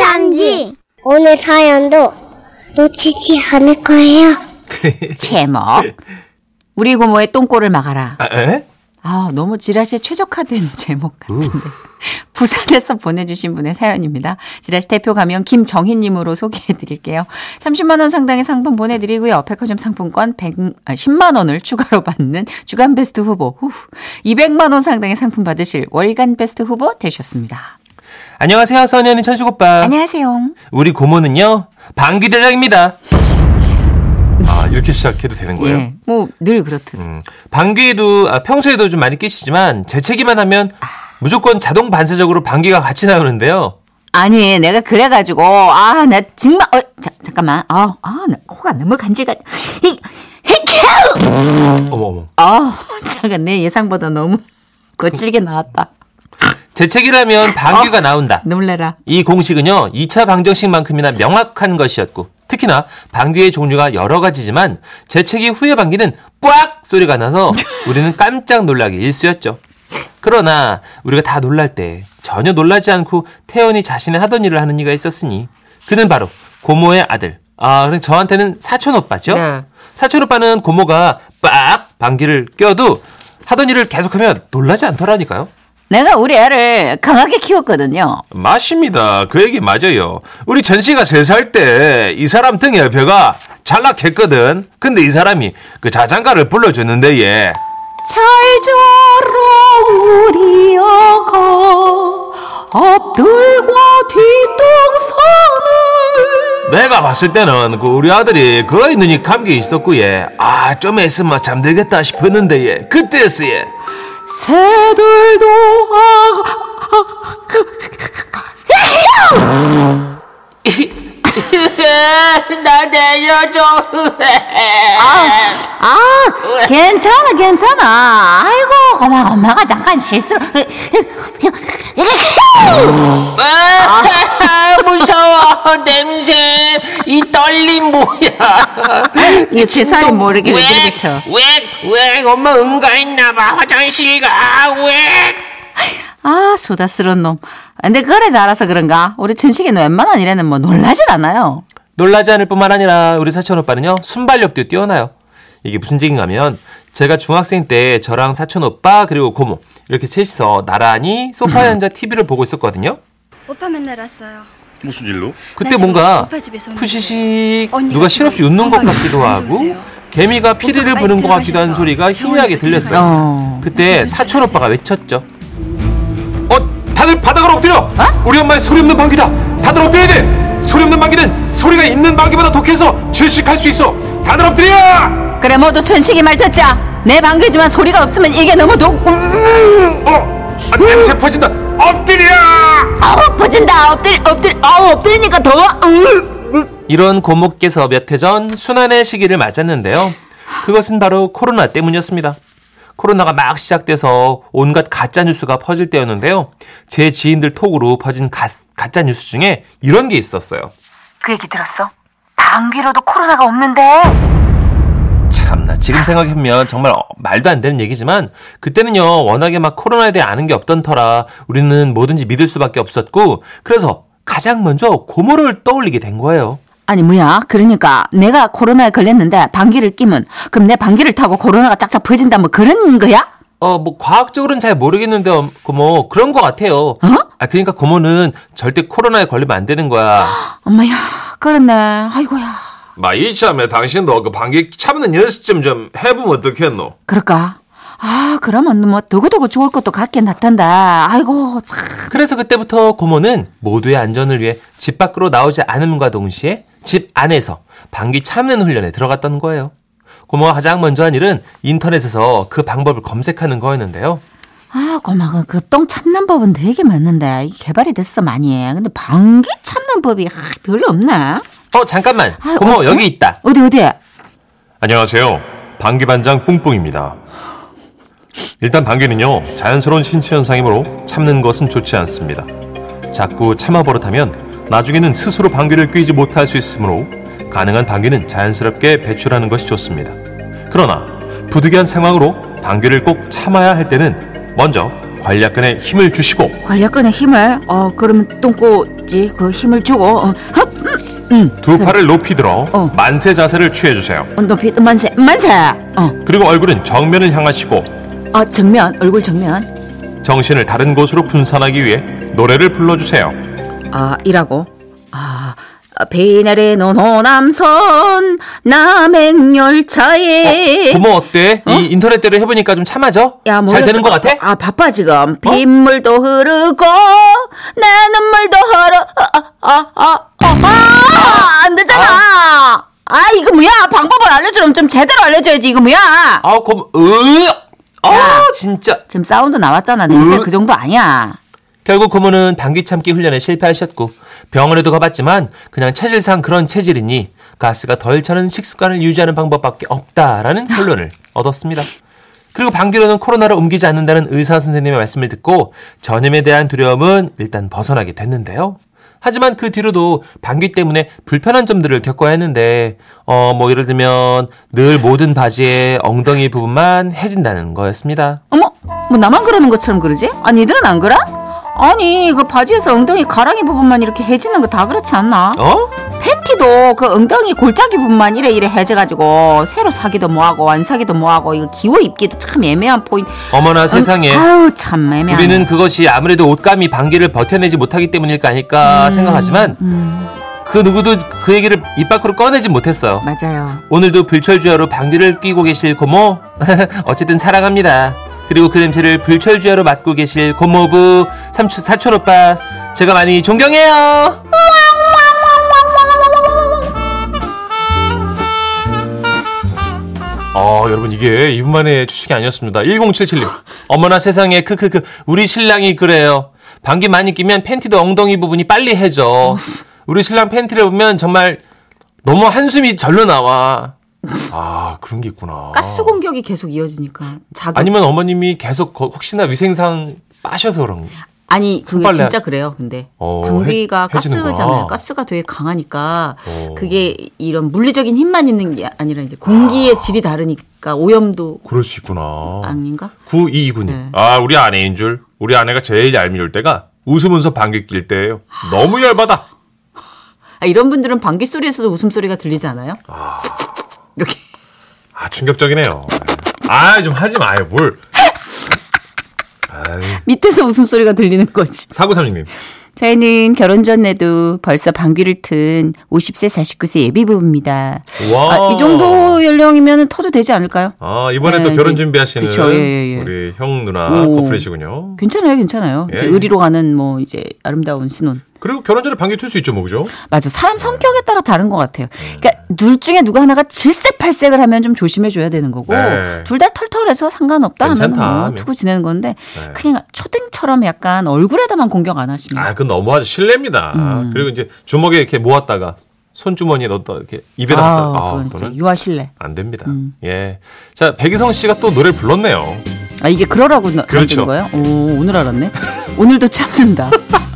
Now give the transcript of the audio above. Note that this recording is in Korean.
편지. 오늘 사연도 놓치지 않을 거예요. 제목. 우리 고모의 똥꼬를 막아라. 아, 에? 아, 너무 지라시에 최적화된 제목 같은데. 부산에서 보내주신 분의 사연입니다. 지라시 대표 가명 김정희님으로 소개해 드릴게요. 30만 원 상당의 상품 보내드리고요. 백화점 상품권 100, 아, 10만 원을 추가로 받는 주간 베스트 후보, 후, 200만 원 상당의 상품 받으실 월간 베스트 후보 되셨습니다. 안녕하세요, 써니 언니 천식 오빠. 안녕하세요. 우리 고모는요, 방귀대장입니다. 아, 이렇게 시작해도 되는 거예요? 예, 뭐늘 그렇듯. 음, 방귀도 아, 평소에도 좀 많이 끼시지만 재채기만 하면 무조건 자동 반사적으로 방귀가 같이 나오는데요. 아니, 내가 그래가지고, 아, 나 정말, 어, 자, 잠깐만. 아, 아, 나 코가 너무 간질간, 히! 어머 어머. 아, 잠깐, 내 예상보다 너무 거칠게 나왔다. 재채기를 하면 방귀가 나온다. 놀래라. 이 공식은요, 2차 방정식만큼이나 명확한 것이었고, 특히나 방귀의 종류가 여러 가지지만 재채기 후의 방귀는 빡 소리가 나서 우리는 깜짝 놀라기 일쑤였죠. 그러나 우리가 다 놀랄 때 전혀 놀라지 않고 태연이 자신의 하던 일을 하는 이가 있었으니 그는 바로 고모의 아들. 아, 그럼 저한테는 사촌 오빠죠? 네. 사촌 오빠는 고모가 빡 방귀를 껴도 하던 일을 계속하면 놀라지 않더라니까요. 내가 우리 애를 강하게 키웠거든요. 맞습니다. 그 얘기 맞아요. 우리 전씨가 세 살 때 이 사람 등에 배가 잘락했거든. 근데 이 사람이 그 자장가를 불러줬는데 얘. 잘 자라 우리 아가 앞들과 뒷동산을 내가 봤을 때는 그 우리 아들이 거의 눈이 감겨 있었고 얘. 아, 좀 있으면 잠들겠다 싶었는데 얘. 그때였어 얘. 새들도 나 내려줘. 아, 아, 괜찮아, 괜찮아. 아이고, 고마, 엄마가 잠깐 실수로. 아, 무서워. 냄새. 이 떨림 뭐야. 이게 세상에 모르게 왜 쳐. 왜, 왜, 엄마 응가했나봐. 화장실 가. 왜? 아, 소다스러운 놈. 근데 그래 잘아서 그런가? 우리 천식이는 웬만한 일에는 뭐 놀라진 않아요. 놀라지 않을 뿐만 아니라 우리 사촌 오빠는요. 순발력도 뛰어나요. 이게 무슨 얘기인가 하면 제가 중학생 때 저랑 사촌 오빠 그리고 고모 이렇게 셋이서 나란히 소파에 앉아 TV를 보고 있었거든요. 오빠 맨날 왔어요. 무슨 일로? 그때 나 지금 뭔가 푸시식 누가 실없이 웃는 것 같기도 하고. 개미가 피리를 부는 것 같기도 한 소리가 희미하게 들렸어요. 어. 그때 사촌 오빠가 외쳤죠. 어, 다들 바닥으로 엎드려. 우리 엄마의 소리 없는 방귀다. 다들 엎드려야 돼. 소리 없는 방귀는 소리가 있는 방귀보다 독해서 질식할 수 있어. 다들 엎드려. 그래, 모두 천식이 말 듣자. 내 방귀지만 소리가 없으면 이게 너무 독, 음, 어, 아, 냄새 퍼진다. 퍼진다. 엎드리, 엎드리, 아우, 엎드리니까 더워. 음. 이런 고모께서 몇 해 전 순환의 시기를 맞았는데요. 그것은 바로 코로나 때문이었습니다. 코로나가 막 시작돼서 온갖 가짜 뉴스가 퍼질 때였는데요. 제 지인들 톡으로 퍼진 가, 가짜 뉴스 중에 이런 게 있었어요. 그 얘기 들었어? 방귀로도 코로나가 없는데. 참나 지금 생각해보면 정말 어, 말도 안 되는 얘기지만 그때는요 워낙에 막 코로나에 대해 아는 게 없던 터라 우리는 뭐든지 믿을 수밖에 없었고 그래서 가장 먼저 고모를 떠올리게 된 거예요. 아니 뭐야? 그러니까 내가 코로나에 걸렸는데 방귀를 끼면 그럼 내 방귀를 타고 코로나가 짝짝 퍼진다 뭐 그런 거야? 어, 뭐, 과학적으로는 잘 모르겠는데, 어, 고모, 그런 것 같아요. 아, 그러니까 고모는 절대 코로나에 걸리면 안 되는 거야. 엄마야, 그렇네. 아이고야. 마 이참에 당신도 그 방귀 참는 연습 좀 해보면 어떻겠노? 그럴까? 아, 그러면 뭐 두고두고 좋을 것도 같긴 같던데. 아이고, 참. 그래서 그때부터 고모는 모두의 안전을 위해 집 밖으로 나오지 않음과 동시에 집 안에서 방귀 참는 훈련에 들어갔던 거예요. 고모가 가장 먼저 한 일은 인터넷에서 그 방법을 검색하는 거였는데요. 아, 고마워. 급동 참는 법은 되게 많는데 이게 개발이 됐어 많이. 근데 방귀 참는 법이 아, 별로 없네. 어, 잠깐만. 아, 고모, 어, 여기 어? 있다. 어디 어디? 안녕하세요. 방귀반장 뿡뿡입니다. 일단 방귀는요, 자연스러운 신체 현상이므로 참는 것은 좋지 않습니다. 자꾸 참아 버릇하면 나중에는 스스로 방귀를 뀌지 못할 수 있으므로 가능한 방귀는 자연스럽게 배출하는 것이 좋습니다. 그러나 부득이한 상황으로 방귀를 꼭 참아야 할 때는 먼저 관략근에 힘을 주시고 관략근에 힘을 어 그러면 똥꼬지 그 힘을 주고 어, 흡두 팔을 높이 들어 어. 만세 자세를 취해주세요. 어, 높이 만세 만세 어 그리고 얼굴은 정면을 향하시고 아, 정면 얼굴 정면 정신을 다른 곳으로 분산하기 위해 노래를 불러주세요. 아 이라고 아비 내리는 호남선 남행열차에 고모 어때? 이 인터넷대로 해보니까 좀 참아져? 어? 야, 잘 되는 것. 같아? 어? 아, 바빠, 지금. 빗물도 흐르고, 내 눈물도 흐르, 아, 아, 아, 아, 아, 안 되잖아. 아, 이거 뭐야? 방법을 알려주면 좀 제대로 알려줘야지, 이거 뭐야? 아, 고모, 으, 아, 야. 진짜. 지금 사운드 나왔잖아. 냄새 으. 그 정도 아니야. 결국 고모는 방귀 참기 훈련에 실패하셨고 병원에도 가봤지만 그냥 체질상 그런 체질이니 가스가 덜 차는 식습관을 유지하는 방법밖에 없다라는 결론을 얻었습니다. 그리고 방귀로는 코로나를 옮기지 않는다는 의사 선생님의 말씀을 듣고 전염에 대한 두려움은 일단 벗어나게 됐는데요. 하지만 그 뒤로도 방귀 때문에 불편한 점들을 겪어야 했는데 어 뭐 예를 들면 늘 모든 바지의 엉덩이 부분만 해진다는 거였습니다. 어머, 뭐 나만 그러는 것처럼 그러지? 아니, 니들은 안 그래? 아니, 그 바지에서 엉덩이 가랑이 부분만 이렇게 해지는 거 다 그렇지 않나? 어? 팬티도 그 엉덩이 골짜기 부분만 이래 이래 해져가지고 새로 사기도 뭐하고 안 사기도 뭐하고 이거 기워 입기도 참 애매한 포인트. 어머나 세상에. 아유 참 애매한. 우리는 그것이 아무래도 옷감이 방귀를 버텨내지 못하기 때문일까 아닐까 음, 생각하지만 그 누구도 그 얘기를 입 밖으로 꺼내지 못했어요. 맞아요. 오늘도 불철주야로 방귀를 뀌고 계실 고모 어쨌든 사랑합니다. 그리고 그 냄새를 불철주야로 맡고 계실 고모부 삼촌 사촌 오빠 제가 많이 존경해요. 어, 여러분 이게 이분만의 추측이 아니었습니다. 1077님. 어머나 세상에 크크크 우리 신랑이 그래요. 방귀 많이 끼면 팬티도 엉덩이 부분이 빨리 해져. 우리 신랑 팬티를 보면 정말 너무 한숨이 절로 나와. 아, 그런 게 있구나. 가스 공격이 계속 이어지니까 자극. 아니면 어머님이 계속 거- 혹시나 위생상 빠셔서 그런 거. 아니 그게 손빨래- 진짜 그래요. 근데 어, 방귀가 해-. 가스잖아요. 가스가 되게 강하니까 어. 그게 이런 물리적인 힘만 있는 게 아니라 이제 공기의 질이 다르니까 오염도 그럴 수 있구나. 아닌가? 9229님. 네. 아, 우리 아내인 줄. 우리 아내가 제일 얄미울 때가 웃으면서 방귀 낄 때예요. 너무 열받아. 아, 이런 분들은 방귀 소리에서도 웃음 소리가 들리지 않아요? 이렇게. 아, 충격적이네요. 아, 좀 하지 마요. 뭘. 아유, 밑에서 웃음소리가 들리는 거지. 사구삼육님. 저희는 결혼 전에도 벌써 방귀를 튼 50세, 49세 예비 부부입니다. 와. 아, 이 정도 연령이면 터도 되지 않을까요? 아, 이번에 네, 또 결혼 이제- 준비하시는 그쵸, 예, 예, 예. 우리 형 누나 오. 커플이시군요. 괜찮아요, 괜찮아요. 예. 이제 의리로 가는 뭐 이제 아름다운 신혼. 그리고 결혼 전에 방귀 틀수 있죠, 뭐, 그죠? 맞아. 사람 성격에 따라 다른 것 같아요. 그러니까 둘 중에 누가 하나가 질색팔색을 하면 좀 조심해 줘야 되는 거고 네. 둘 다 털털해서 상관없다 하면 괜찮다 뭐 하면. 투고 지내는 건데 네. 그냥 초등처럼 약간 얼굴에다만 공격 안 하시면 아, 그건 너무하죠. 실례입니다. 음. 그리고 이제 주먹에 이렇게 모았다가 손주머니에 넣었다 이렇게 입에다 아, 갖다 아, 그건 유아 실례. 안 됩니다. 예. 자, 백이성 씨가 또 노래를 불렀네요. 아 이게 그러라고 나- 그렇죠. 만든 거예요? 오 오늘 알았네. 오늘도 참는다.